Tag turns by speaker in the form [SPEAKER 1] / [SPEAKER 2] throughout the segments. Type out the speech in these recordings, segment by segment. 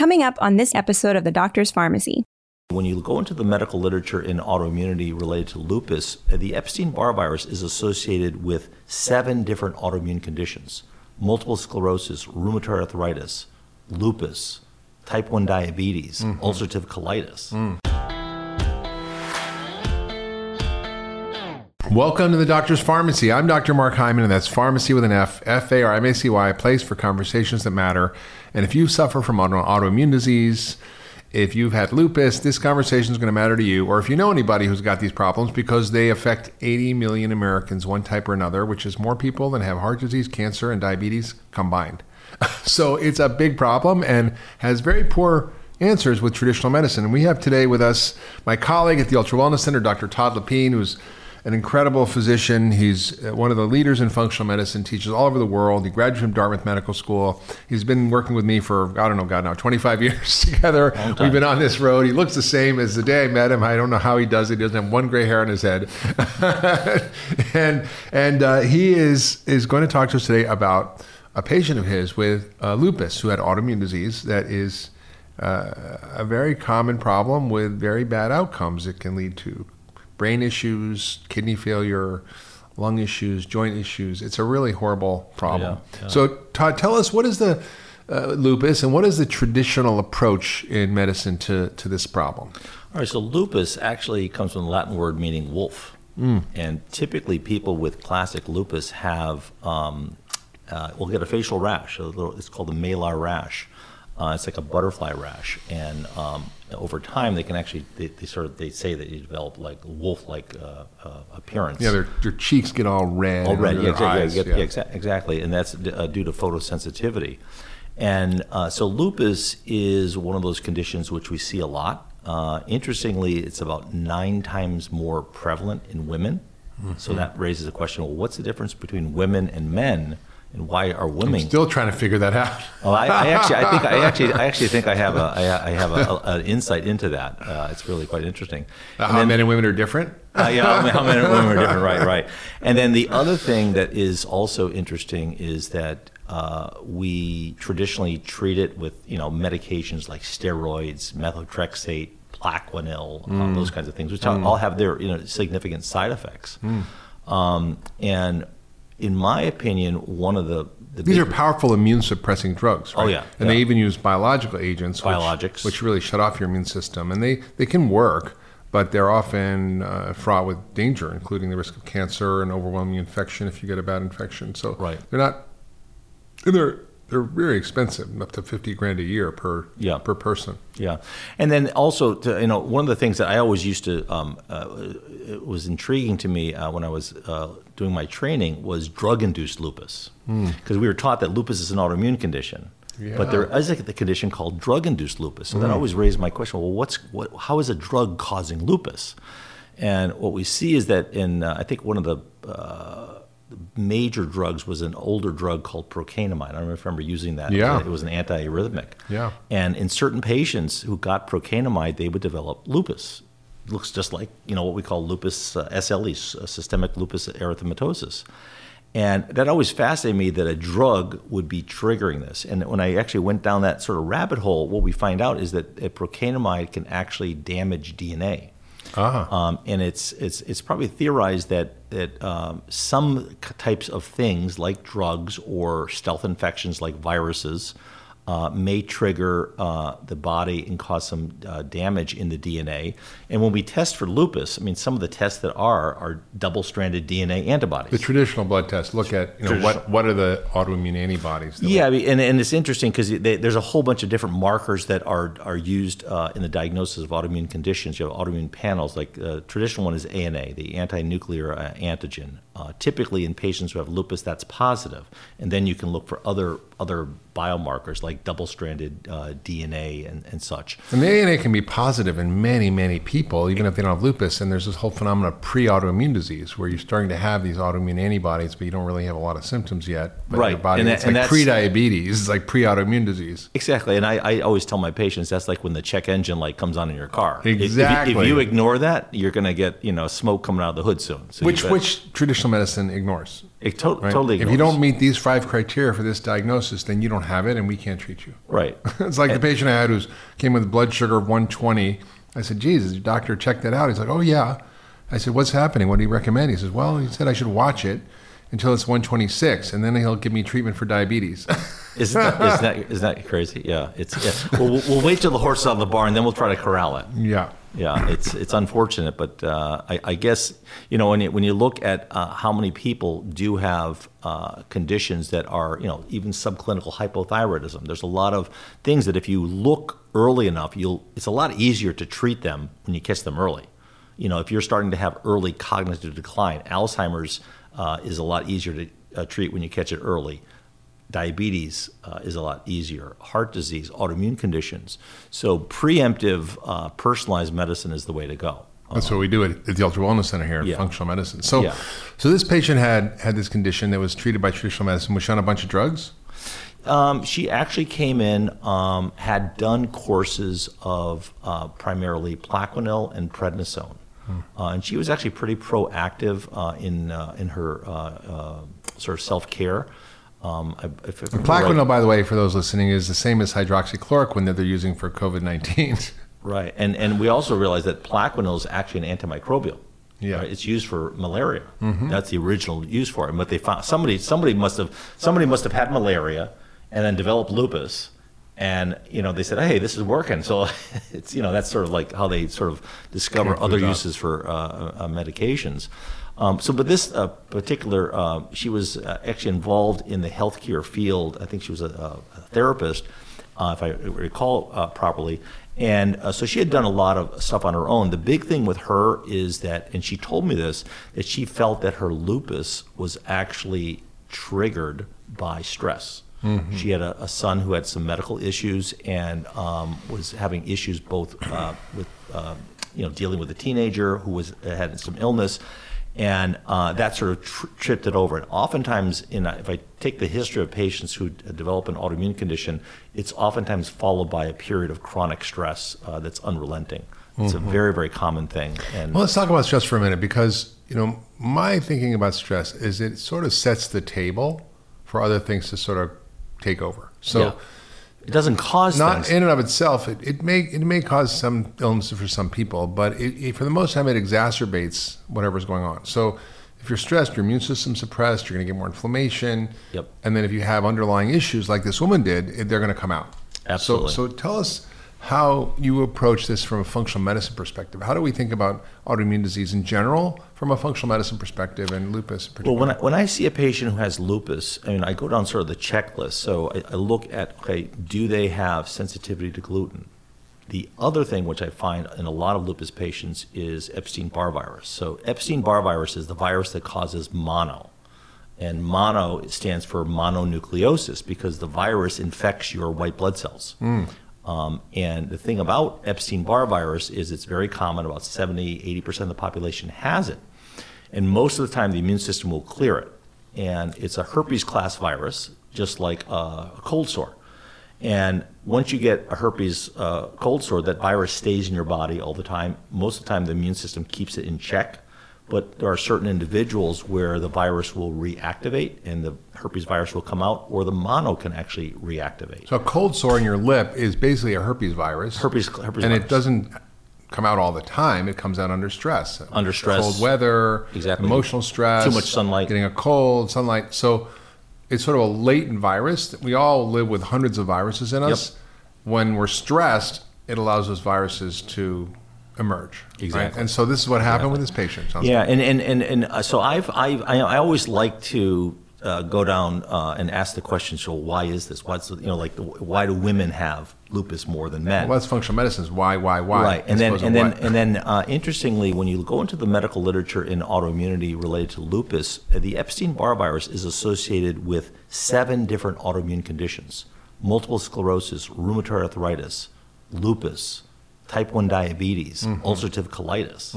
[SPEAKER 1] Coming up on this episode of The Doctor's Pharmacy.
[SPEAKER 2] When you go into the medical literature in autoimmunity related to lupus, the Epstein Barr virus is associated with seven different autoimmune conditions multiple sclerosis, rheumatoid arthritis, lupus, type 1 diabetes, mm-hmm. ulcerative colitis. Mm.
[SPEAKER 3] Welcome to the Doctor's Pharmacy. I'm Dr. Mark Hyman, and that's Pharmacy with an F, F A R M A C Y, a place for conversations that matter. And if you suffer from auto- autoimmune disease, if you've had lupus, this conversation is going to matter to you, or if you know anybody who's got these problems, because they affect 80 million Americans, one type or another, which is more people than have heart disease, cancer, and diabetes combined. so it's a big problem and has very poor answers with traditional medicine. And we have today with us my colleague at the Ultra Wellness Center, Dr. Todd LePine, who's an incredible physician. He's uh, one of the leaders in functional medicine, teaches all over the world. He graduated from Dartmouth Medical School. He's been working with me for, I don't know, God, now 25 years together. We've been on this road. He looks the same as the day I met him. I don't know how he does it. He doesn't have one gray hair on his head. and and uh, he is, is going to talk to us today about a patient of his with uh, lupus who had autoimmune disease that is uh, a very common problem with very bad outcomes. It can lead to brain issues, kidney failure, lung issues, joint issues. It's a really horrible problem. Yeah, yeah. So, Todd, tell us what is the uh, lupus and what is the traditional approach in medicine to, to this problem?
[SPEAKER 2] All right, so lupus actually comes from the Latin word meaning wolf. Mm. And typically, people with classic lupus have um, uh, will get a facial rash. It's called the malar rash. Uh, it's like a butterfly rash, and um, over time they can actually they, they, sort of they say that you develop like wolf-like uh, uh, appearance.
[SPEAKER 3] Yeah, their, their cheeks get all red.
[SPEAKER 2] All red, yeah, exactly, eyes, yeah, yeah. Exa- exactly, and that's uh, due to photosensitivity. And uh, so lupus is one of those conditions which we see a lot. Uh, interestingly, it's about nine times more prevalent in women. Mm-hmm. So that raises a question: Well, what's the difference between women and men? And why are women
[SPEAKER 3] I'm still trying to figure that out?
[SPEAKER 2] oh, I, I, actually, I think, I actually, I actually think I have a, I, I have a, an insight into that. Uh, it's really quite interesting.
[SPEAKER 3] Uh, how then, men and women are different.
[SPEAKER 2] uh, yeah, how men and women are different. Right, right. And then the other thing that is also interesting is that uh, we traditionally treat it with, you know, medications like steroids, methotrexate, Plaquenil, mm. those kinds of things, which mm. all have their, you know, significant side effects. Mm. Um, and in my opinion, one of the, the
[SPEAKER 3] these are powerful immune suppressing drugs. Right?
[SPEAKER 2] Oh yeah,
[SPEAKER 3] and
[SPEAKER 2] yeah.
[SPEAKER 3] they even use biological agents,
[SPEAKER 2] biologics,
[SPEAKER 3] which, which, really shut off your immune system, and they they can work, but they're often uh, fraught with danger, including the risk of cancer and overwhelming infection if you get a bad infection. So
[SPEAKER 2] right.
[SPEAKER 3] they're not, they're they're very expensive, up to fifty grand a year per
[SPEAKER 2] yeah.
[SPEAKER 3] per person.
[SPEAKER 2] Yeah, and then also, to, you know, one of the things that I always used to um, uh, was intriguing to me uh, when I was uh, doing my training was drug-induced lupus, because mm. we were taught that lupus is an autoimmune condition. Yeah. But there is a the condition called drug-induced lupus. So mm. that hmm. always raised my question: Well, what's what? How is a drug causing lupus? And what we see is that in uh, I think one of the uh, major drugs was an older drug called procainamide. I don't remember using that.
[SPEAKER 3] Yeah.
[SPEAKER 2] It was an antiarrhythmic.
[SPEAKER 3] Yeah.
[SPEAKER 2] And in certain patients who got procainamide, they would develop lupus. Looks just like, you know, what we call lupus uh, SLE, uh, systemic lupus erythematosus. And that always fascinated me that a drug would be triggering this. And when I actually went down that sort of rabbit hole, what we find out is that procainamide can actually damage DNA.
[SPEAKER 3] Uh-huh.
[SPEAKER 2] Um, and it's it's it's probably theorized that that um, some types of things like drugs or stealth infections like viruses uh, may trigger uh, the body and cause some uh, damage in the DNA. And when we test for lupus, I mean, some of the tests that are are double-stranded DNA antibodies.
[SPEAKER 3] The traditional blood tests look at you know what what are the autoimmune antibodies.
[SPEAKER 2] Yeah, I mean, and, and it's interesting because there's a whole bunch of different markers that are are used uh, in the diagnosis of autoimmune conditions. You have autoimmune panels. Like the uh, traditional one is ANA, the anti-nuclear uh, typically, in patients who have lupus, that's positive, and then you can look for other other biomarkers like double-stranded uh, DNA and, and such.
[SPEAKER 3] And the ANA can be positive in many, many people, even if they don't have lupus. And there's this whole phenomenon of pre-autoimmune disease where you're starting to have these autoimmune antibodies, but you don't really have a lot of symptoms yet. But
[SPEAKER 2] right.
[SPEAKER 3] Your body, and that, it's like pre-diabetes. It's like pre-autoimmune disease.
[SPEAKER 2] Exactly. And I, I, always tell my patients that's like when the check engine light comes on in your car.
[SPEAKER 3] Exactly.
[SPEAKER 2] If, if, if you ignore that, you're going to get you know smoke coming out of the hood soon.
[SPEAKER 3] So which which traditional medicine ignores.
[SPEAKER 2] It to-
[SPEAKER 3] right?
[SPEAKER 2] totally.
[SPEAKER 3] Ignores. If you don't meet these five criteria for this diagnosis then you don't have it, and we can't treat you.
[SPEAKER 2] Right.
[SPEAKER 3] it's like the patient I had who came with blood sugar of 120. I said, "Jesus, your doctor checked that out." He's like, "Oh yeah." I said, "What's happening? What do you recommend?" He says, "Well, he said I should watch it until it's 126, and then he'll give me treatment for diabetes."
[SPEAKER 2] Isn't that, isn't that, isn't that crazy? Yeah. It's, yeah. Well, we'll, we'll wait till the horse is out of the barn, then we'll try to corral it.
[SPEAKER 3] yeah.
[SPEAKER 2] Yeah, it's it's unfortunate, but uh, I, I guess you know when you, when you look at uh, how many people do have uh, conditions that are you know even subclinical hypothyroidism, there's a lot of things that if you look early enough, you'll it's a lot easier to treat them when you catch them early. You know, if you're starting to have early cognitive decline, Alzheimer's uh, is a lot easier to uh, treat when you catch it early diabetes uh, is a lot easier, heart disease, autoimmune conditions. So preemptive, uh, personalized medicine is the way to go.
[SPEAKER 3] That's what we do at, at the Ultra Wellness Center here,
[SPEAKER 2] Yeah.
[SPEAKER 3] functional medicine. So,
[SPEAKER 2] Yeah.
[SPEAKER 3] so this patient had had this condition that was treated by traditional medicine. Was she on a bunch of drugs?
[SPEAKER 2] Um, she actually came in, um, had done courses of uh, primarily Plaquenil and prednisone. Uh, and she was actually pretty proactive uh, in, uh, in her uh, uh, sort of self care. Um, if- if remember right-
[SPEAKER 3] Plaquenil, by the way, for those listening, is the same as hydroxychloroquine that they're using for COVID nineteen.
[SPEAKER 2] Right, and and we also realize that Plaquenil is actually an antimicrobial.
[SPEAKER 3] Yeah.
[SPEAKER 2] Right? it's used for malaria. That's the original use for it. But they found somebody somebody must have somebody must have had malaria and then developed lupus, and you know they said, hey, this is working. So it's you know that's sort of like how they sort of discover other uses for uh, uh, medications. Um, so, but this uh, particular, uh, she was uh, actually involved in the healthcare field. I think she was a, a therapist, uh, if I recall uh, properly. And uh, so she had done a lot of stuff on her own. The big thing with her is that, and she told me this, that she felt that her lupus was actually triggered by stress. She had a, a son who had some medical issues and um, was having issues both uh, with, uh, you know, dealing with a teenager who was had some illness, and uh, that sort of tr- tripped it over. And oftentimes, in a, if I take the history of patients who develop an autoimmune condition, it's oftentimes followed by a period of chronic stress uh, that's unrelenting. It's a very, very common thing. And
[SPEAKER 3] Well, let's talk about stress for a minute because you know my thinking about stress is it sort of sets the table for other things to sort of take over. So.
[SPEAKER 2] yeah. It doesn't cause
[SPEAKER 3] Not
[SPEAKER 2] things.
[SPEAKER 3] in and of itself, it, it may it may cause some illnesses for some people, but it, it, for the most time, it exacerbates whatever's going on. So, if you're stressed, your immune system's suppressed, you're going to get more inflammation.
[SPEAKER 2] Yep.
[SPEAKER 3] And then if you have underlying issues like this woman did, it, they're going to come out.
[SPEAKER 2] Absolutely.
[SPEAKER 3] So, so tell us how you approach this from a functional medicine perspective. How do we think about autoimmune disease in general from a functional medicine perspective and lupus in particular?
[SPEAKER 2] Well, when I, when I see a patient who has lupus, I mean, I go down sort of the checklist. So I, I look at, okay, do they have sensitivity to gluten? The other thing which I find in a lot of lupus patients is Epstein-Barr virus. So Epstein-Barr virus is the virus that causes mono. And mono stands for mononucleosis because the virus infects your white blood cells. Hmm. Um, and the thing about Epstein Barr virus is it's very common, about 70, 80% of the population has it. And most of the time, the immune system will clear it. And it's a herpes class virus, just like a, cold sore. And once you get a herpes uh, cold sore, that virus stays in your body all the time. Most of the time, the immune system keeps it in check. But there are certain individuals where the virus will reactivate and the herpes virus will come out, or the mono can actually reactivate.
[SPEAKER 3] so, a cold sore in your lip is basically a herpes virus.
[SPEAKER 2] Herpes, herpes
[SPEAKER 3] and
[SPEAKER 2] virus.
[SPEAKER 3] it doesn't come out all the time. It comes out under stress.
[SPEAKER 2] Under stress.
[SPEAKER 3] Cold weather,
[SPEAKER 2] Exactly.
[SPEAKER 3] emotional stress,
[SPEAKER 2] Too much sunlight.
[SPEAKER 3] getting a cold, sunlight. So it's sort of a latent virus. We all live with hundreds of viruses in us. When we're stressed, it allows those viruses to emerge. right?
[SPEAKER 2] Exactly.
[SPEAKER 3] And so this is what happened with this patient. Sounds
[SPEAKER 2] Yeah, and and and, and uh, so I've, I've I I always like to uh, go down uh, and ask the question. So why is this? What's you know like the, why do women have lupus more than men?
[SPEAKER 3] Well, that's functional medicine. Why, why, why?
[SPEAKER 2] Right, and then and then and then uh, interestingly, when you go into the medical literature in autoimmunity related to lupus, uh, the Epstein-Barr virus is associated with seven different autoimmune conditions: multiple sclerosis, rheumatoid arthritis, lupus, type one diabetes, ulcerative colitis.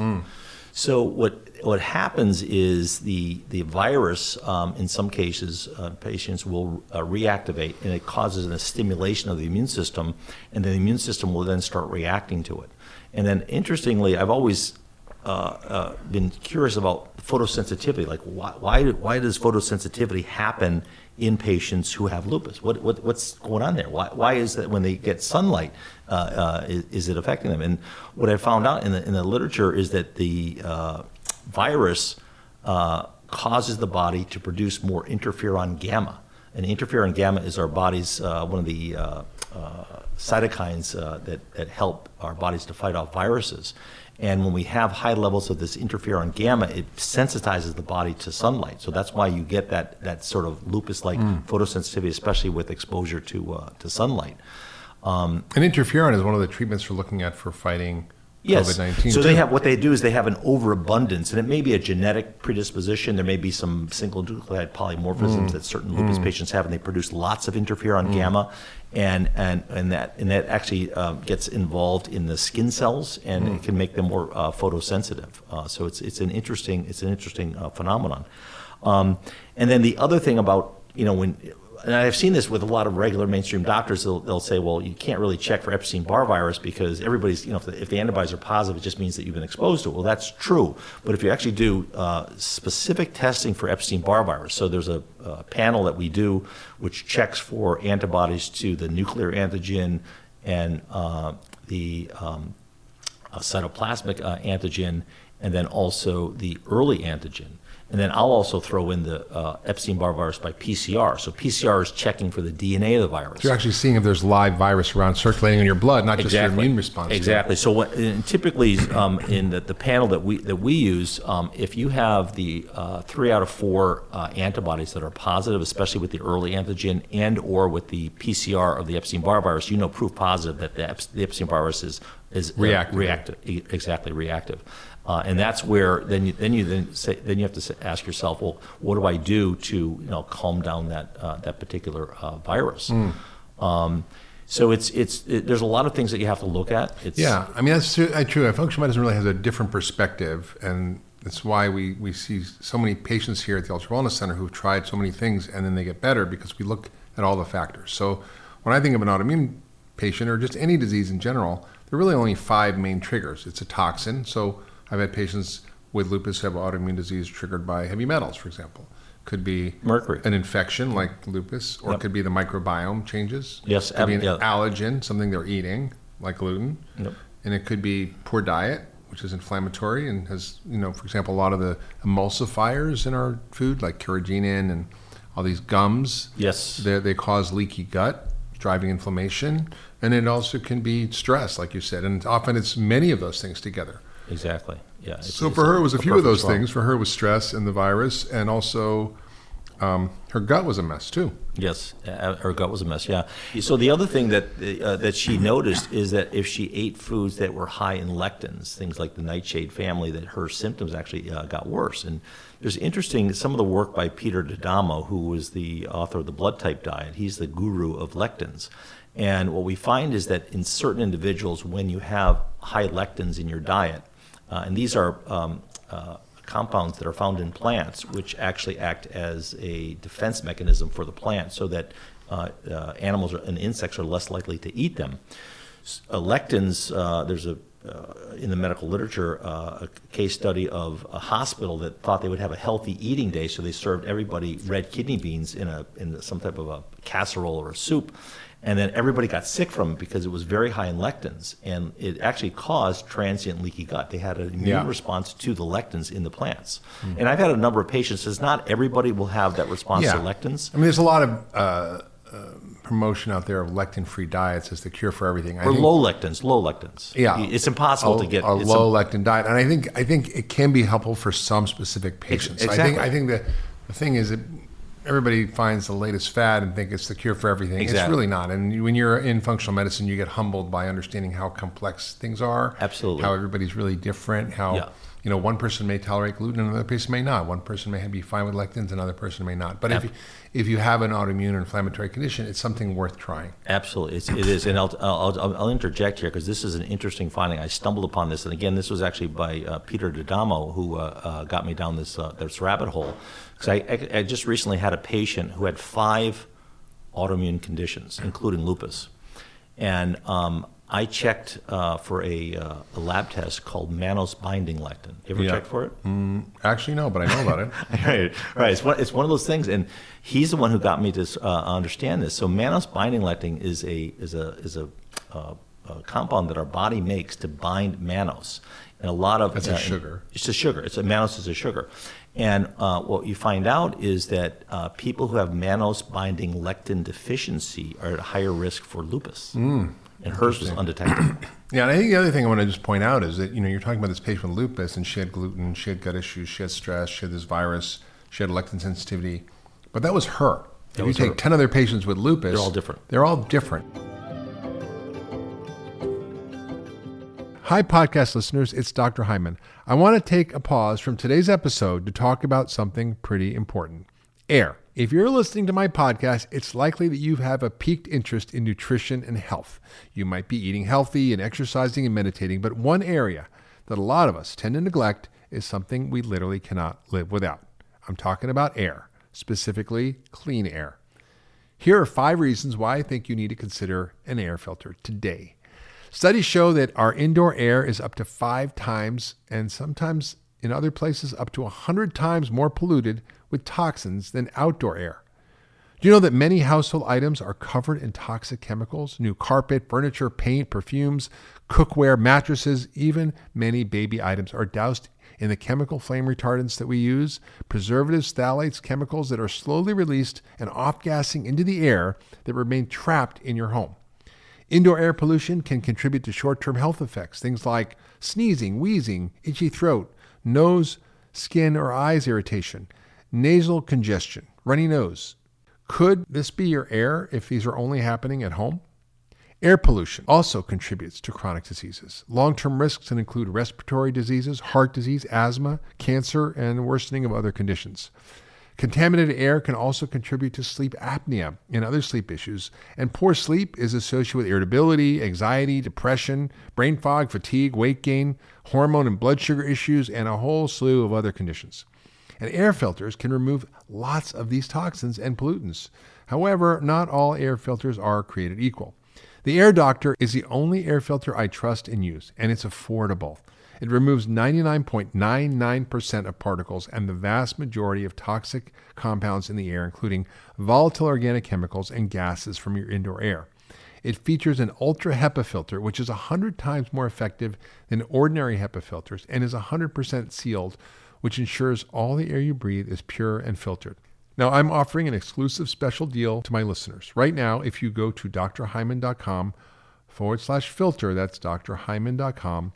[SPEAKER 2] So what what happens is the the virus um, in some cases uh, patients will uh, reactivate and it causes a stimulation of the immune system and then the immune system will then start reacting to it. And then interestingly, I've always uh, uh, been curious about photosensitivity. Like, why, why, why does photosensitivity happen in patients who have lupus? What, what, what's going on there? Why, why is that when they get sunlight, uh, uh, is, is, it affecting them? And what I found out in the, in the literature is that the uh, virus uh, causes the body to produce more interferon gamma. And interferon gamma is our body's uh, one of the uh, cytokines that, that help our bodies to fight off viruses. And when we have high levels of this interferon gamma, it sensitizes the body to sunlight. So that's why you get that, that sort of lupus-like mm. photosensitivity, especially with exposure to, uh, to sunlight.
[SPEAKER 3] Um, and interferon is one of the treatments we're looking at for fighting
[SPEAKER 2] Yes.
[SPEAKER 3] COVID-19
[SPEAKER 2] So they have what they do is they have an overabundance, and it may be a genetic predisposition. There may be some single nucleotide polymorphisms mm. that certain lupus mm. patients have, and they produce lots of interferon mm. gamma, and and and that and that actually uh, gets involved in the skin cells, and it can make them more uh, photosensitive. Uh, so it's it's an interesting it's an interesting uh, phenomenon. Um, and then the other thing about you know when and I've seen this with a lot of regular mainstream doctors. They'll, they'll say, well, you can't really check for Epstein-Barr virus because everybody's, you know, if the, if the, antibodies are positive, it just means that you've been exposed to it. Well, that's true. But if you actually do uh, specific testing for Epstein-Barr virus, so there's a, a, panel that we do which checks for antibodies to the nuclear antigen and uh, the um, cytoplasmic uh, antigen, and then also the early antigen. And then I'll also throw in the uh, Epstein-Barr virus by PCR. So PCR is checking for the DNA of the virus.
[SPEAKER 3] So you're actually seeing if there's live virus around circulating in your blood, not just your immune response.
[SPEAKER 2] Exactly. So what, typically um, in the, the, panel that we that we use, um, if you have the uh, three out of four uh, antibodies that are positive, especially with the early antigen and or with the PCR of the Epstein-Barr virus, you know proof positive that the, the Epstein-Barr virus is is
[SPEAKER 3] reactive.
[SPEAKER 2] reactive, exactly reactive. Uh, and that's where then you then you then say, then you have to ask yourself, well, what do I do to you know calm down that uh, that particular uh, virus? Mm. Um, so it's it's it, there's a lot of things that you have to look at. It's,
[SPEAKER 3] yeah, I mean that's true. Functional medicine really has a different perspective, and that's why we we see so many patients here at the Ultra Wellness Center who've tried so many things and then they get better because we look at all the factors. So when I think of an autoimmune patient or just any disease in general, there are really only five main triggers. It's a toxin, so I've had patients with lupus have autoimmune disease triggered by heavy metals, for example. Could be
[SPEAKER 2] mercury,
[SPEAKER 3] an infection like lupus, or yep. it could be the microbiome changes.
[SPEAKER 2] Yes,
[SPEAKER 3] could be an yeah. allergen, something they're eating like gluten,
[SPEAKER 2] yep.
[SPEAKER 3] and it could be poor diet, which is inflammatory and has, you know, for example, a lot of the emulsifiers in our food, like carrageenan and all these gums.
[SPEAKER 2] Yes,
[SPEAKER 3] they cause leaky gut, driving inflammation, and it also can be stress, like you said, and often it's many of those things together.
[SPEAKER 2] Exactly. Yeah.
[SPEAKER 3] So for her, it was a, a few of those things. For her, it was stress and the virus, and also um, her gut was a mess too.
[SPEAKER 2] Yes, uh, her gut was a mess. Yeah. So the other thing that uh, that she noticed is that if she ate foods that were high in lectins, things like the nightshade family, that her symptoms actually uh, got worse. And there's interesting some of the work by Peter D'Adamo, who was the author of the blood type diet. He's the guru of lectins. And what we find is that in certain individuals, when you have high lectins in your diet, uh, and these are um, uh, compounds that are found in plants, which actually act as a defense mechanism for the plant so that uh, uh animals and insects are less likely to eat them. Uh, lectins, uh, there's a in the medical literature, a case study of a hospital that thought they would have a healthy eating day, so they served everybody red kidney beans in a in some type of a casserole or a soup, and then everybody got sick from it because it was very high in lectins, and it actually caused transient leaky gut. They had an immune yeah. response to the lectins in the plants. Mm-hmm. And I've had a number of patients. Says not everybody will have that response yeah. to lectins.
[SPEAKER 3] I mean, there's a lot of uh, uh, promotion out there of lectin-free diets as the cure for everything.
[SPEAKER 2] I or think, low lectins, low lectins.
[SPEAKER 3] Yeah,
[SPEAKER 2] it's impossible
[SPEAKER 3] a,
[SPEAKER 2] to get
[SPEAKER 3] a low a, lectin diet, and I think I think it can be helpful for some specific patients.
[SPEAKER 2] Exactly.
[SPEAKER 3] I think I think the the thing is that everybody finds the latest fad and think it's the cure for everything.
[SPEAKER 2] Exactly.
[SPEAKER 3] It's really not. And when you're in functional medicine, you get humbled by understanding how complex things are.
[SPEAKER 2] Absolutely.
[SPEAKER 3] How everybody's really different. How
[SPEAKER 2] yeah.
[SPEAKER 3] You know one person may tolerate gluten, and another person may not. One person may be fine with lectins, another person may not. But if you, if you have an autoimmune or inflammatory condition, it's something worth trying.
[SPEAKER 2] Absolutely, it's, it is. And I'll, I'll, I'll interject here because this is an interesting finding. I stumbled upon this, and again, this was actually by uh, Peter D'Adamo who uh, uh, got me down this uh, this rabbit hole. Because I, I, I just recently had a patient who had five autoimmune conditions, including lupus, and um, I checked uh, for a, uh, a lab test called mannose binding lectin. You ever
[SPEAKER 3] Yeah.
[SPEAKER 2] checked for it?
[SPEAKER 3] Mm, actually, no, but I know about it.
[SPEAKER 2] right, right. It's one, it's one of those things, and he's the one who got me to uh, understand this. So mannose binding lectin is a is a is a, uh, a compound that our body makes to bind mannose, and a lot of
[SPEAKER 3] That's a
[SPEAKER 2] uh,
[SPEAKER 3] sugar.
[SPEAKER 2] It's a sugar. It's a mannose is a sugar, and uh, what you find out is that uh, people who have mannose binding lectin deficiency are at higher risk for lupus,
[SPEAKER 3] Hmm.
[SPEAKER 2] And hers was undetectable.
[SPEAKER 3] Yeah, and I think the other thing I want to just point out is that you know you're talking about this patient with lupus, and she had gluten, she had gut issues, she had stress, she had this virus, she had lectin sensitivity, but that was her. If you take
[SPEAKER 2] her.
[SPEAKER 3] ten other patients with lupus,
[SPEAKER 2] They're all different.
[SPEAKER 3] They're all different. Hi, podcast listeners. It's Dr. Hyman. I want to take a pause from today's episode to talk about something pretty important air. If you're listening to my podcast, it's likely that you have a piqued interest in nutrition and health. You might be eating healthy and exercising and meditating, but one area that a lot of us tend to neglect is something we literally cannot live without. I'm talking about air, specifically clean air. Here are five reasons why I think you need to consider an air filter today. Studies show that our indoor air is up to five times, and sometimes in other places, up to 100 times more polluted with toxins than outdoor air. Do you know that many household items are covered in toxic chemicals? New carpet, furniture, paint, perfumes, cookware, mattresses, even many baby items are doused in the chemical flame retardants that we use, preservatives, phthalates, chemicals that are slowly released and off gassing into the air that remain trapped in your home. Indoor air pollution can contribute to short term health effects, things like sneezing, wheezing, itchy throat, nose, skin, or eyes irritation, nasal congestion, runny nose. Could this be your air if these are only happening at home? Air pollution also contributes to chronic diseases. Long term risks can include respiratory diseases, heart disease, asthma, cancer, and worsening of other conditions. Contaminated air can also contribute to sleep apnea and other sleep issues, and poor sleep is associated with irritability, anxiety, depression, brain fog, fatigue, weight gain, hormone and blood sugar issues, and a whole slew of other conditions. And air filters can remove lots of these toxins and pollutants. However, not all air filters are created equal. The Air Doctor is the only air filter I trust and use, and it's affordable. It removes 99.99% of particles and the vast majority of toxic compounds in the air, including volatile organic chemicals and gases from your indoor air. It features an ultra HEPA filter, which is 100 times more effective than ordinary HEPA filters and is 100% sealed, which ensures all the air you breathe is pure and filtered. Now, I'm offering an exclusive special deal to my listeners. Right now, if you go to drhyman.com forward slash filter, that's drhyman.com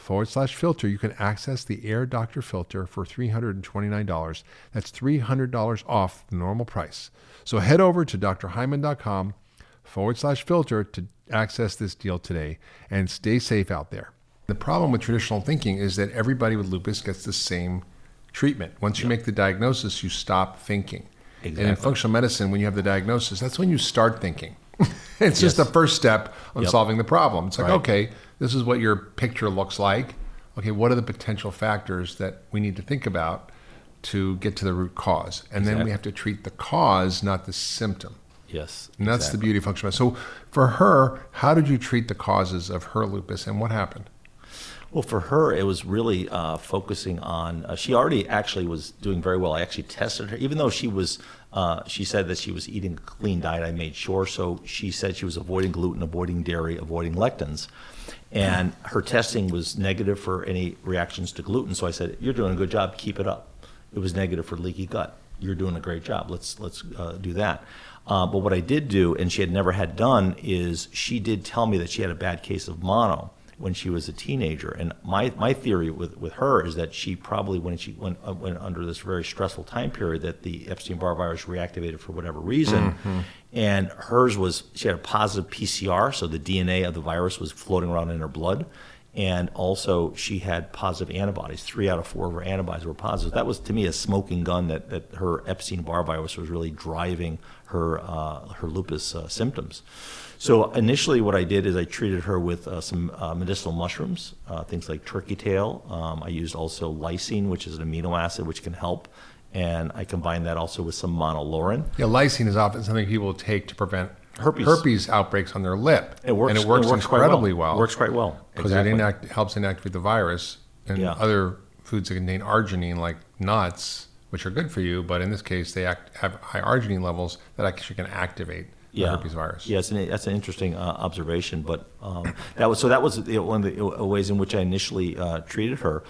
[SPEAKER 3] forward slash filter, you can access the Air Doctor filter for $329. That's $300 off the normal price. So head over to drhyman.com forward slash filter to access this deal today and stay safe out there. The problem with traditional thinking is that everybody with lupus gets the same treatment. Once you make the diagnosis, you stop thinking. Exactly. And in functional medicine, when you have the diagnosis, that's when you start thinking. it's just the first step on
[SPEAKER 2] Yep.
[SPEAKER 3] solving the problem. It's like,
[SPEAKER 2] Right.
[SPEAKER 3] okay, this is what your picture looks like. Okay, what are the potential factors that we need to think about to get to the root cause? And then we have to treat the cause, not the symptom.
[SPEAKER 2] Yes,
[SPEAKER 3] And that's the beauty of functional medicine. So for her, how did you treat the causes of her lupus and what happened?
[SPEAKER 2] Well, for her, it was really uh, focusing on. Uh, she already actually was doing very well. I actually tested her, even though she was. Uh, she said that she was eating a clean diet. I made sure. So she said she was avoiding gluten, avoiding dairy, avoiding lectins, and her testing was negative for any reactions to gluten. So I said, "You're doing a good job. Keep it up." It was negative for leaky gut. You're doing a great job. Let's let's uh, do that. Uh, but what I did do, and she had never had done, is she did tell me that she had a bad case of mono when she was a teenager. And my, my theory with, with her is that she probably, when she went, uh, went under this very stressful time period, that the Epstein-Barr virus reactivated for whatever reason. And hers was, she had a positive PCR, so the DNA of the virus was floating around in her blood. And also, she had positive antibodies. Three out of four of her antibodies were positive. That was, to me, a smoking gun that, that her Epstein-Barr virus was really driving her, uh, her lupus uh, symptoms. So initially, what I did is I treated her with uh, some uh, medicinal mushrooms, uh, things like turkey tail. Um, I used also lysine, which is an amino acid which can help, and I combined that also with some monolaurin.
[SPEAKER 3] Yeah, lysine is often something people take to prevent
[SPEAKER 2] Herpes.
[SPEAKER 3] herpes outbreaks on their lip,
[SPEAKER 2] It works.
[SPEAKER 3] and it works,
[SPEAKER 2] quite
[SPEAKER 3] incredibly well.
[SPEAKER 2] Works quite well
[SPEAKER 3] because
[SPEAKER 2] Exactly.
[SPEAKER 3] it inact- helps inactivate the virus and
[SPEAKER 2] Yeah.
[SPEAKER 3] other foods that contain arginine, like nuts, which are good for you, but in this case, they act, have high arginine levels that actually can activate the herpes virus.
[SPEAKER 2] Yeah, that's an interesting uh, observation. But um, that was so that was one of the uh, ways in which I initially uh, treated her,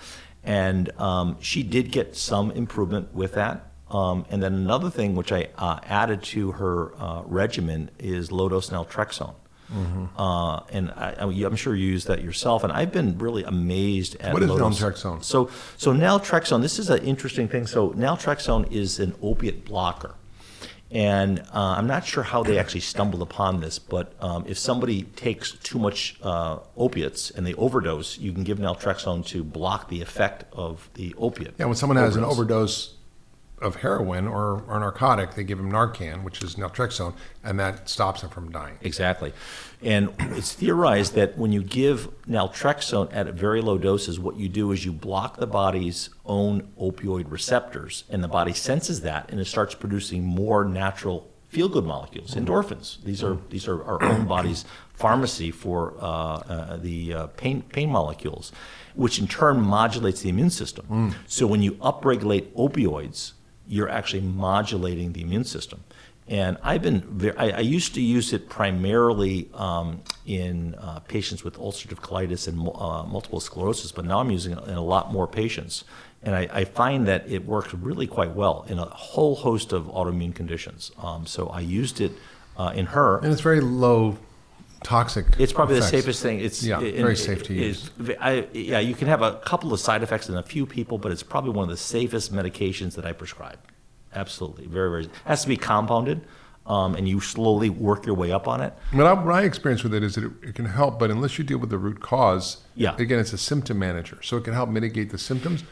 [SPEAKER 2] and um, she did get some improvement with that. Um, and then another thing which I uh, added to her uh, regimen is low dose naltrexone.
[SPEAKER 3] Mm-hmm.
[SPEAKER 2] Uh, and I, I'm sure you use that yourself, and I've been really amazed at
[SPEAKER 3] What is
[SPEAKER 2] low-dose-
[SPEAKER 3] naltrexone?
[SPEAKER 2] So, so naltrexone. This is an interesting thing. So, naltrexone is an opiate blocker, and uh, I'm not sure how they actually stumbled upon this. But um, if somebody takes too much uh, opiates and they overdose, you can give naltrexone to block the effect of the opiate.
[SPEAKER 3] Yeah, when someone has an overdose of heroin or, or narcotic, they give them Narcan, which is naltrexone, and that stops them from dying.
[SPEAKER 2] Exactly. And it's theorized that when you give naltrexone at very low doses, what you do is you block the body's own opioid receptors, and the body senses that, and it starts producing more natural feel-good molecules, endorphins. These are these are our own body's pharmacy for uh, uh, the uh, pain pain molecules, which in turn modulates the immune system. So when you upregulate opioids, you're actually modulating the immune system. And I've been, very, I, I used to use it primarily um, in uh, patients with ulcerative colitis and uh, multiple sclerosis, but now I'm using it in a lot more patients. And I, I find that it works really quite well in a whole host of autoimmune conditions. Um, so I used it uh, in her.
[SPEAKER 3] And it's very low toxic.
[SPEAKER 2] It's probably
[SPEAKER 3] effects.
[SPEAKER 2] the safest thing. It's
[SPEAKER 3] Yeah, very safe to
[SPEAKER 2] it's- I, yeah, you can have a couple of side effects in a few people, but it's probably one of the safest medications that I prescribe. Absolutely, very very. It has to be compounded, um, and you slowly work your way up on it.
[SPEAKER 3] What I, my experience with it is that it, it can help, but unless you deal with the root cause,
[SPEAKER 2] Yeah.
[SPEAKER 3] again, it's a symptom manager. So it can help mitigate the symptoms,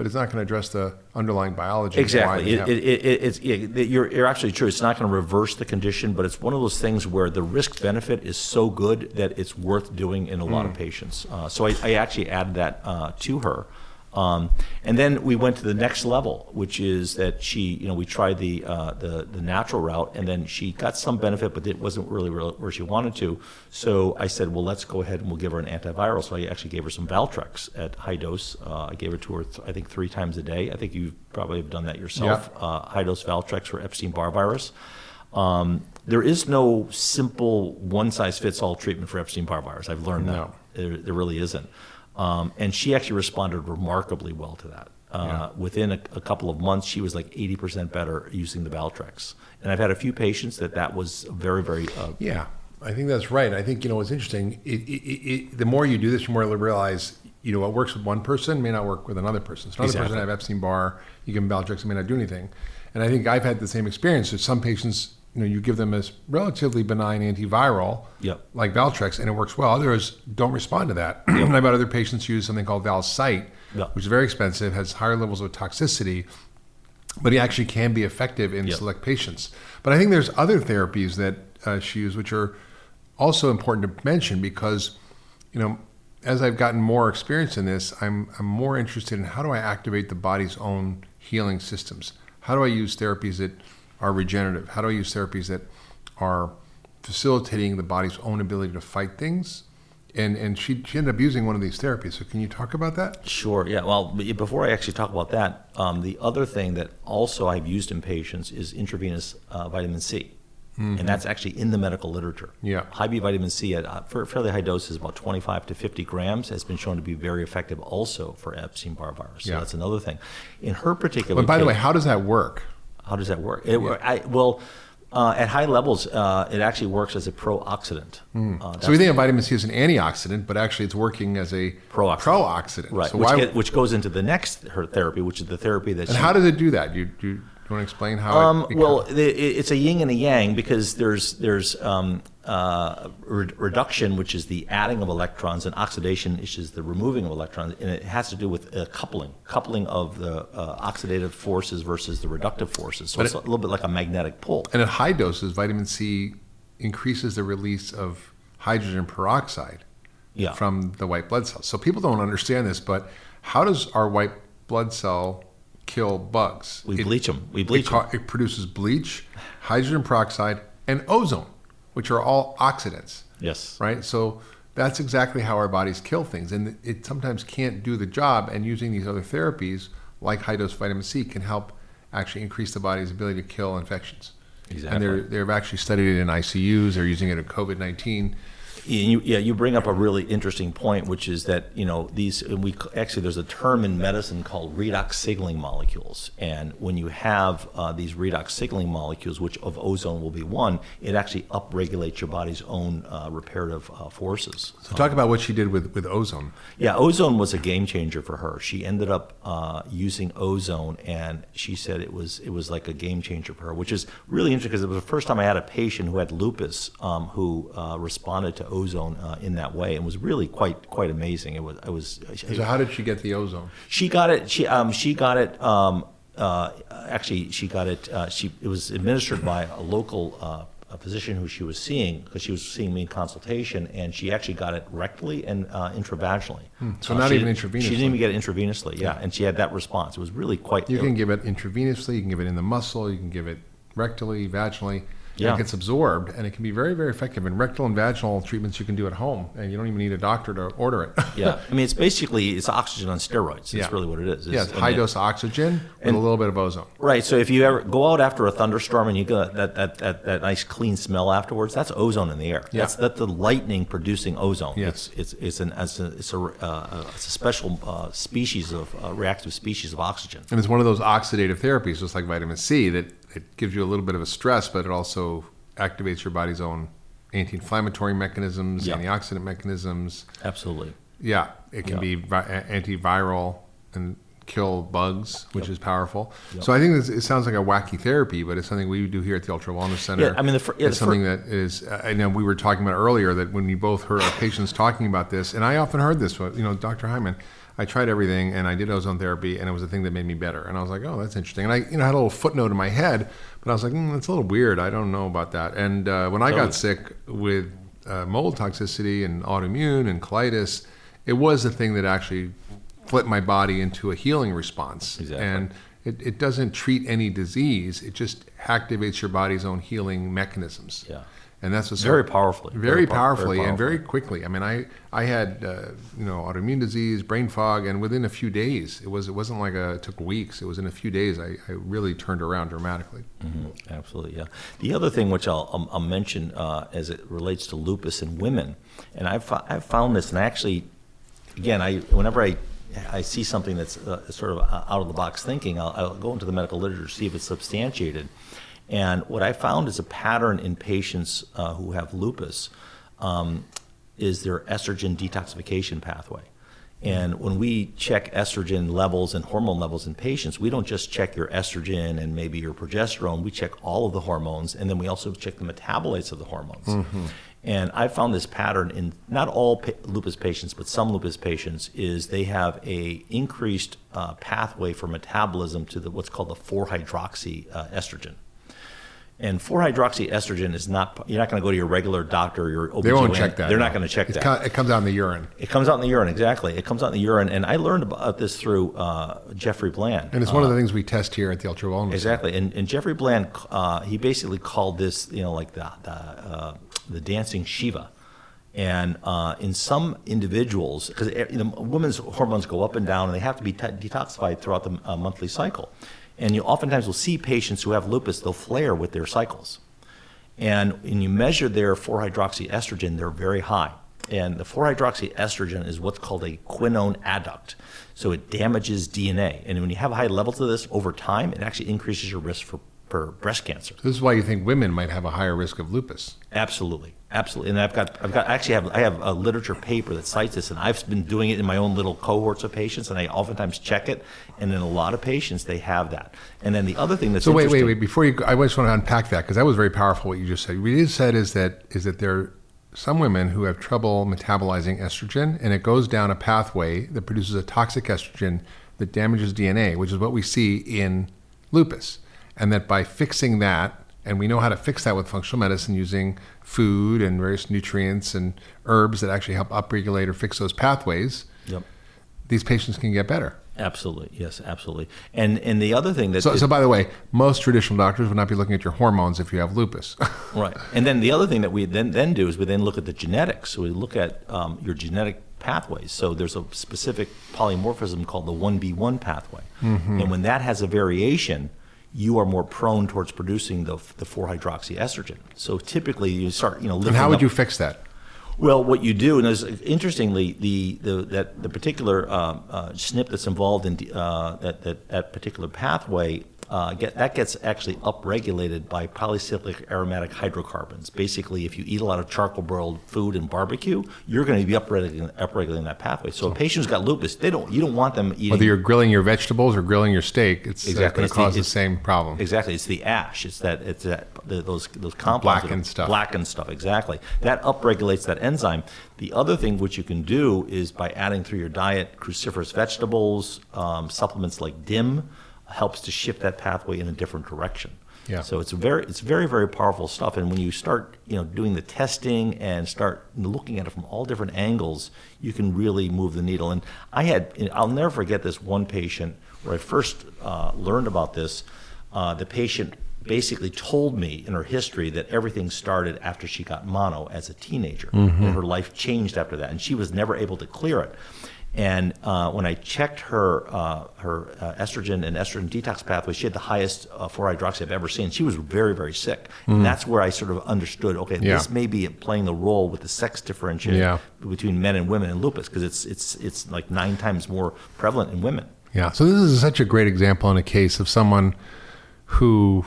[SPEAKER 3] but it's not going to address the underlying biology.
[SPEAKER 2] Exactly. It,
[SPEAKER 3] have
[SPEAKER 2] it, it, it's, you're, you're actually true. It's not going to reverse the condition, but it's one of those things where the risk benefit is so good that it's worth doing in a lot of patients. Uh, so I, I actually added that uh, to her. Um, and then we went to the next level, which is that she, you know, we tried the, uh, the the natural route, and then she got some benefit, but it wasn't really where she wanted to. So I said, well, let's go ahead and we'll give her an antiviral. So I actually gave her some Valtrex at high dose. Uh, I gave it to her, th- I think, three times a day. I think you probably have done that yourself. Uh, high dose Valtrex for Epstein Barr virus. Um, there is no simple one size fits all treatment for Epstein Barr virus. I've learned
[SPEAKER 3] No.
[SPEAKER 2] that. There, there really isn't. Um, and she actually responded remarkably well to that. Uh, Within a, a couple of months, she was like 80% better using the Valtrex. And I've had a few patients that that was very, very. Uh,
[SPEAKER 3] Yeah, I think that's right. I think you know what's interesting. It, it, it, the more you do this, the more you realize you know what works with one person may not work with another person. So another
[SPEAKER 2] Exactly.
[SPEAKER 3] person have Epstein Barr, you give them Valtrex, it may not do anything. And I think I've had the same experience. That some patients, you know, you give them a relatively benign antiviral,
[SPEAKER 2] Yep.
[SPEAKER 3] like Valtrex, and it works well. Others don't respond to that. And I've had other patients use something called Valcyte,
[SPEAKER 2] Yep.
[SPEAKER 3] which is very expensive, has higher levels of toxicity, but it actually can be effective in
[SPEAKER 2] Yep.
[SPEAKER 3] select patients. But I think there's other therapies that uh, she used, which are also important to mention because, you know, as I've gotten more experience in this, I'm, I'm more interested in how do I activate the body's own healing systems? How do I use therapies that are regenerative? How do I use therapies that are facilitating the body's own ability to fight things? And, and she, she ended up using one of these therapies. So can you talk about that?
[SPEAKER 2] Sure. Yeah. Well, before I actually talk about that, um, the other thing that also I've used in patients is intravenous uh, vitamin C. And that's actually in the medical literature.
[SPEAKER 3] Yeah.
[SPEAKER 2] High B vitamin C at uh, for fairly high doses, about 25 to 50 grams, has been shown to be very effective also for Epstein Barr virus. So
[SPEAKER 3] Yeah.
[SPEAKER 2] that's another thing. In her particular
[SPEAKER 3] But by the way, how does that work?
[SPEAKER 2] How does that work? It, I, well, uh, at high levels, uh, it actually works as a pro-oxidant. Uh,
[SPEAKER 3] So we think of vitamin C as an antioxidant, but actually it's working as a
[SPEAKER 2] Pro-oxidant.
[SPEAKER 3] pro-oxidant.
[SPEAKER 2] right,
[SPEAKER 3] So
[SPEAKER 2] which,
[SPEAKER 3] why,
[SPEAKER 2] get, which goes into the next her therapy, which is the therapy that
[SPEAKER 3] and
[SPEAKER 2] she
[SPEAKER 3] how does it do that? You, you, you want to explain how
[SPEAKER 2] Um, well, the, it's a yin and a yang because there's there's um, uh, re- reduction, which is the adding of electrons, and oxidation, which is the removing of electrons, and it has to do with uh, coupling, coupling of the uh, oxidative forces versus the reductive forces. So
[SPEAKER 3] But
[SPEAKER 2] it's
[SPEAKER 3] it-
[SPEAKER 2] a little bit like a magnetic pull.
[SPEAKER 3] And at high doses, vitamin C increases the release of hydrogen peroxide
[SPEAKER 2] Yeah.
[SPEAKER 3] from the white blood cells. So people don't understand this, but how does our white blood cell kill bugs?
[SPEAKER 2] We
[SPEAKER 3] It-
[SPEAKER 2] bleach them. We
[SPEAKER 3] It,
[SPEAKER 2] bleach them.
[SPEAKER 3] it produces bleach, hydrogen peroxide, and ozone. which are all oxidants,
[SPEAKER 2] Yes.
[SPEAKER 3] right? So that's exactly how our bodies kill things, and it sometimes can't do the job. And using these other therapies, like high dose vitamin C, can help actually increase the body's ability to kill infections.
[SPEAKER 2] Exactly.
[SPEAKER 3] And they're they've actually studied it in ICUs. They're using it in COVID nineteen.
[SPEAKER 2] You, yeah, you bring up a really interesting point, which is that you know these. and We actually there's a term in medicine called redox signaling molecules, and when you have uh, these redox signaling molecules, which of ozone will be one, it actually upregulates your body's own uh, reparative uh, forces.
[SPEAKER 3] So talk about what she did with with ozone.
[SPEAKER 2] Yeah, ozone was a game changer for her. She ended up uh, using ozone, and she said it was it was like a game changer for her, which is really interesting because it was the first time I had a patient who had lupus um, who uh, responded to ozone uh, in that way, and was really quite quite amazing. It was I was
[SPEAKER 3] So how did she get the ozone?
[SPEAKER 2] she got it. She um, she got it. Um, uh, actually, she got it. Uh, she it was administered by a local uh, a physician who she was seeing because she was seeing me in consultation, and she actually got it rectally and uh, intravaginally.
[SPEAKER 3] Hmm. so
[SPEAKER 2] Uh,
[SPEAKER 3] not even
[SPEAKER 2] didn't- She didn't even get it intravenously. Yeah, and she had that response. It was really quite.
[SPEAKER 3] You can give it intravenously. You can give it in the muscle. You can give it rectally, vaginally.
[SPEAKER 2] Yeah.
[SPEAKER 3] It gets absorbed, and it can be very, very effective. And rectal and vaginal treatments you can do at home, and you don't even need a doctor to order it.
[SPEAKER 2] yeah, I mean, it's basically it's oxygen on steroids. That's
[SPEAKER 3] Yeah.
[SPEAKER 2] really what it is.
[SPEAKER 3] yeah,
[SPEAKER 2] It's-
[SPEAKER 3] it's high dose oxygen with
[SPEAKER 2] and-
[SPEAKER 3] a little bit of ozone.
[SPEAKER 2] Right. So if you ever go out after a thunderstorm and you get that, that, that, that nice clean smell afterwards, that's ozone in the air.
[SPEAKER 3] Yeah.
[SPEAKER 2] That's that's the lightning producing ozone.
[SPEAKER 3] Yes.
[SPEAKER 2] It's it's it's an it's a it's a, uh, it's a special uh, species of uh, reactive species of oxygen.
[SPEAKER 3] And it's one of those oxidative therapies, just like vitamin C, that it gives you a little bit of a stress, but it also activates your body's own anti-inflammatory mechanisms,
[SPEAKER 2] Yeah.
[SPEAKER 3] antioxidant mechanisms.
[SPEAKER 2] Absolutely.
[SPEAKER 3] Yeah, it can
[SPEAKER 2] Yeah.
[SPEAKER 3] be vi- antiviral and kill bugs, which
[SPEAKER 2] Yep.
[SPEAKER 3] is powerful.
[SPEAKER 2] Yep.
[SPEAKER 3] So I think this, it sounds like a wacky therapy, but it's something we do here at the Ultra Wellness Center.
[SPEAKER 2] Yeah, I mean, the fir- yeah,
[SPEAKER 3] it's
[SPEAKER 2] the
[SPEAKER 3] something that is. Uh, I know we were talking about earlier that when we both heard our patients talking about this, and I often heard this. You know, Dr. Hyman, I tried everything and I did ozone therapy, and it was the thing that made me better. And I was like, oh, that's interesting. And I, you know, had a little footnote in my head, but I was like, mm, that's a little weird. I don't know about that. And uh, when I got sick with uh, mold toxicity and autoimmune and colitis, it was the thing that actually flipped my body into a healing response.
[SPEAKER 2] Exactly.
[SPEAKER 3] And it, it doesn't treat any disease. It just activates your body's own healing mechanisms.
[SPEAKER 2] Yeah.
[SPEAKER 3] And that's what's
[SPEAKER 2] Very powerfully.
[SPEAKER 3] very,
[SPEAKER 2] Very
[SPEAKER 3] powerfully,
[SPEAKER 2] very
[SPEAKER 3] and very quickly. I mean, I I had uh, you know autoimmune disease, brain fog, and within a few days, it was it wasn't like a, it took weeks. It was in a few days. I, I really turned around dramatically.
[SPEAKER 2] Mhm, Absolutely, yeah. The other thing which I'll, I'll, I'll mention uh, as it relates to lupus in women, and I've, fo- I've found this, and actually, again, I whenever I I see something that's uh, sort of out of the box thinking, I'll, I'll go into the medical literature see if it's substantiated. And what I found is a pattern in patients uh, who have lupus um, is their estrogen detoxification pathway. And when we check estrogen levels and hormone levels in patients, we don't just check your estrogen and maybe your progesterone. We check all of the hormones, and then we also check the metabolites of the hormones. And I found this pattern in not all pa- lupus patients, but some lupus patients, is they have a increased uh, pathway for metabolism to the what's called the 4-hydroxy uh, estrogen. And 4-hydroxy is not, you're not going to go to your regular doctor or your OBGYN.
[SPEAKER 3] They won't check that.
[SPEAKER 2] They're
[SPEAKER 3] no.
[SPEAKER 2] not going to check
[SPEAKER 3] It's
[SPEAKER 2] that.
[SPEAKER 3] it comes out in the urine,
[SPEAKER 2] It comes out in the urine, exactly. It comes out in the urine, and I learned about this through uh, Jeffrey Bland.
[SPEAKER 3] and it's one of the things we test here at the Ultra Wellness.
[SPEAKER 2] Exactly, and, and Jeffrey Bland, uh, he basically called this, you know, like the the, uh, the dancing Shiva, and uh, in some individuals, because you know, women's hormones go up and down, and they have to be te- detoxified throughout the uh, monthly cycle, and you oftentimes will see patients who have lupus, they'll flare with their cycles, and when you measure their 4-hydroxyestrogen, they're very high. And the 4-hydroxyestrogen is what's called a quinone adduct. So it damages DNA. And when you have high levels of this over time, it actually increases your risk for, for breast cancer.
[SPEAKER 3] This is why you think women might have a higher risk of lupus.
[SPEAKER 2] Absolutely, absolutely. And I've got, I've got, I actually have, I have a literature paper that cites this, and I've been doing it in my own little cohorts of patients, and I oftentimes check it. And in a lot of patients, they have that. And then the other thing that's
[SPEAKER 3] So wait, wait, wait. Before you, go, I just want to unpack that because that was very powerful. What you just said. What you just said is that is that there are some women who have trouble metabolizing estrogen, and it goes down a pathway that produces a toxic estrogen that damages DNA, which is what we see in lupus. And that by fixing that, and we know how to fix that with functional medicine using food and various nutrients and herbs that actually help upregulate or fix those pathways.
[SPEAKER 2] Yep.
[SPEAKER 3] these patients can get better.
[SPEAKER 2] Absolutely, yes, absolutely. And and the other thing that
[SPEAKER 3] So,
[SPEAKER 2] is-
[SPEAKER 3] so by the way, most traditional doctors would not be looking at your hormones if you have lupus.
[SPEAKER 2] Right. And then the other thing that we then, then do is we then look at the genetics. So we look at um, your genetic pathways. So there's a specific polymorphism called the 1B1 pathway.
[SPEAKER 3] Mm-hmm.
[SPEAKER 2] And when that has a variation, you are more prone towards producing the, the 4-hydroxyestrogen. So typically you start, you know,
[SPEAKER 3] and how would
[SPEAKER 2] up-
[SPEAKER 3] you fix that?
[SPEAKER 2] well, what you do, and there's, interestingly, the, the that the particular um, uh, SNP that's involved in uh, that, that that particular pathway uh, get that gets actually upregulated by polycyclic aromatic hydrocarbons. Basically, if you eat a lot of charcoal broiled food and barbecue, you're going to be upregulating, upregulating that pathway. So a patient who's got lupus, they don't you don't want them eating
[SPEAKER 3] Whether you're grilling your vegetables or grilling your steak, it's
[SPEAKER 2] Exactly.
[SPEAKER 3] going to cause the
[SPEAKER 2] it's-
[SPEAKER 3] same problem.
[SPEAKER 2] Exactly, it's the ash. It's that it's that the, those those compounds
[SPEAKER 3] Blackened stuff.
[SPEAKER 2] Blackened stuff. Exactly. That upregulates that enzyme. The other thing which you can do is by adding through your diet cruciferous vegetables, um, supplements like DIM, helps to shift that pathway in a different direction.
[SPEAKER 3] Yeah.
[SPEAKER 2] So it's very it's very very powerful stuff. And when you start you know doing the testing and start looking at it from all different angles, you can really move the needle. And I had I'll never forget this one patient where I first uh, learned about this. Uh, the patient basically told me in her history that everything started after she got mono as a teenager, and her life changed after that, and she was never able to clear it. And uh, when I checked her uh, her uh, estrogen and estrogen detox pathway, she had the highest uh, 4-hydroxy I've ever seen. She was very very sick, and that's where I sort of understood. Okay,
[SPEAKER 3] Mm. Yeah.
[SPEAKER 2] this may be playing the role with the sex differentiation
[SPEAKER 3] Yeah.
[SPEAKER 2] between men and women in lupus because it's it's it's like nine times more prevalent in women.
[SPEAKER 3] Yeah. So this is such a great example in a case of someone who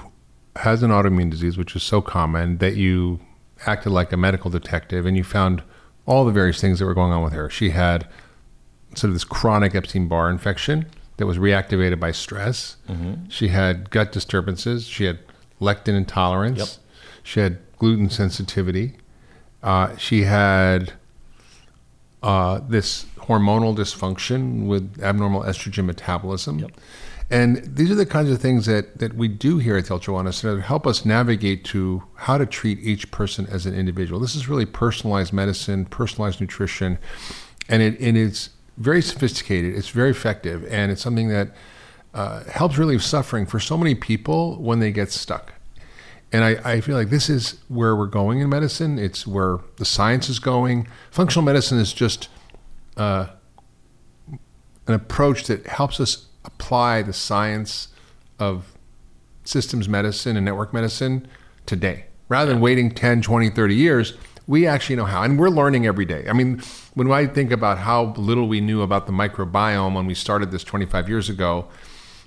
[SPEAKER 3] has an autoimmune disease, which is so common that you acted like a medical detective and you found all the various things that were going on with her. She had sort of this chronic Epstein Barr infection that was reactivated by stress. She had gut disturbances. She had lectin intolerance.
[SPEAKER 2] Yep.
[SPEAKER 3] She had gluten sensitivity. Uh, she had uh, this hormonal dysfunction with abnormal estrogen metabolism. And these are the kinds of things that, that we do here at the Ultra Wellness Center to help us navigate to how to treat each person as an individual. This is really personalized medicine, personalized nutrition, and it, it is very sophisticated. It's very effective, and it's something that uh, helps relieve suffering for so many people when they get stuck. And I, I feel like this is where we're going in medicine. It's where the science is going. Functional medicine is just uh, an approach that helps us apply the science of systems medicine and network medicine today. Rather than waiting 10, 20, 30 years, we actually know how. And we're learning every day. I mean, when I think about how little we knew about the microbiome when we started this 25 years ago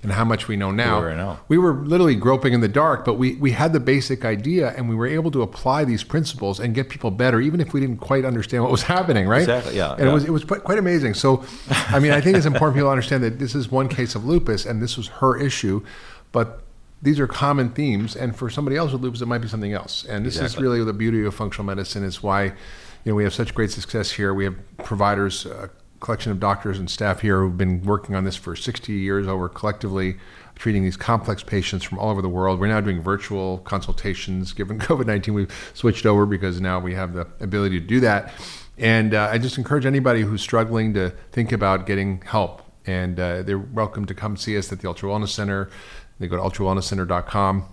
[SPEAKER 3] and how much we know now,
[SPEAKER 2] were now.
[SPEAKER 3] we were literally groping in the dark, but we, we had the basic idea and we were able to apply these principles and get people better, even if we didn't quite understand what was happening, right?
[SPEAKER 2] Exactly, yeah,
[SPEAKER 3] And it was it was quite, quite amazing. So, I mean, I think it's important people understand that this is one case of lupus and this was her issue, but these are common themes. And for somebody else with lupus, it might be something else. And this is really the beauty of functional medicine. Is why, you know, we have such great success here. We have providers, a collection of doctors and staff here who've been working on this for 60 years over collectively. Treating these complex patients from all over the world. We're now doing virtual consultations. Given COVID 19, we've switched over because now we have the ability to do that. And uh, I just encourage anybody who's struggling to think about getting help. And uh, they're welcome to come see us at the Ultra Wellness Center. They go to ultrawellnesscenter.com.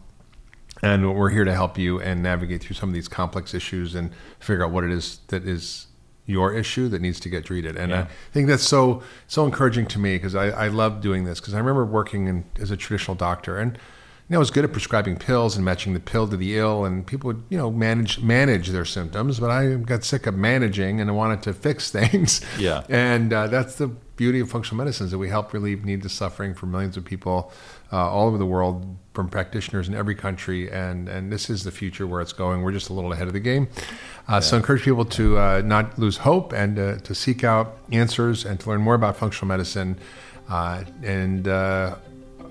[SPEAKER 3] And we're here to help you and navigate through some of these complex issues and figure out what it is that is your issue that needs to get treated. And I think that's so so encouraging to me because I, I love doing this because I remember working in, as a traditional doctor and you know, I was good at prescribing pills and matching the pill to the ill, and people would, you know, manage manage their symptoms. But I got sick of managing, and I wanted to fix things.
[SPEAKER 2] Yeah.
[SPEAKER 3] And uh, that's the beauty of functional medicine is that we help relieve needs of suffering for millions of people uh, all over the world, from practitioners in every country. And and this is the future where it's going. We're just a little ahead of the game. Uh, So I encourage people to uh, not lose hope and uh, to seek out answers and to learn more about functional medicine. Uh, and uh,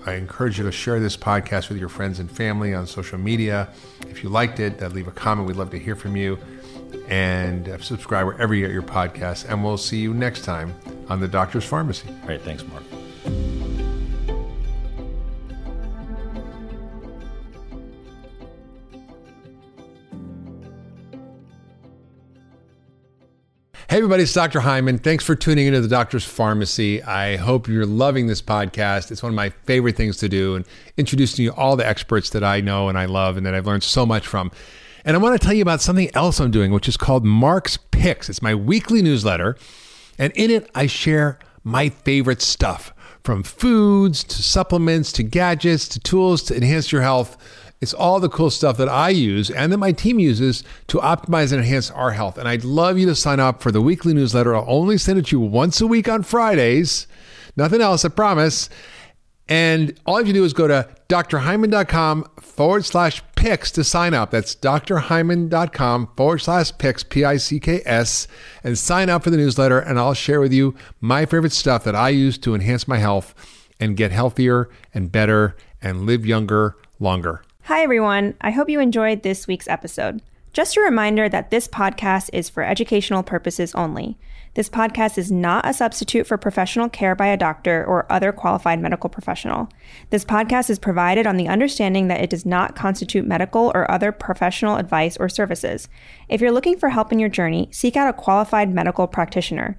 [SPEAKER 3] I encourage you to share this podcast with your friends and family on social media. If you liked it, leave a comment. We'd love to hear from you. And uh, subscribe wherever you get your podcasts. And we'll see you next time on The Doctor's Pharmacy.
[SPEAKER 2] All right, thanks, Mark.
[SPEAKER 3] Hey everybody, it's Dr. Hyman. Thanks for tuning into the Doctor's Pharmacy. I hope you're loving this podcast. It's one of my favorite things to do and introducing you all the experts that I know and I love and that I've learned so much from. And I want to tell you about something else I'm doing, which is called Mark's Picks. It's my weekly newsletter. And in it, I share my favorite stuff from foods to supplements to gadgets to tools to enhance your health it's all the cool stuff that I use and that my team uses to optimize and enhance our health. And I'd love you to sign up for the weekly newsletter. I'll only send it to you once a week on Fridays. Nothing else, I promise. And all you have to do is go to drhyman.com forward slash picks to sign up. That's drhyman.com forward slash picks, P I C K S, and sign up for the newsletter. And I'll share with you my favorite stuff that I use to enhance my health and get healthier and better and live younger longer.
[SPEAKER 1] Hi, everyone. I hope you enjoyed this week's episode. Just a reminder that this podcast is for educational purposes only. This podcast is not a substitute for professional care by a doctor or other qualified medical professional. This podcast is provided on the understanding that it does not constitute medical or other professional advice or services. If you're looking for help in your journey, seek out a qualified medical practitioner.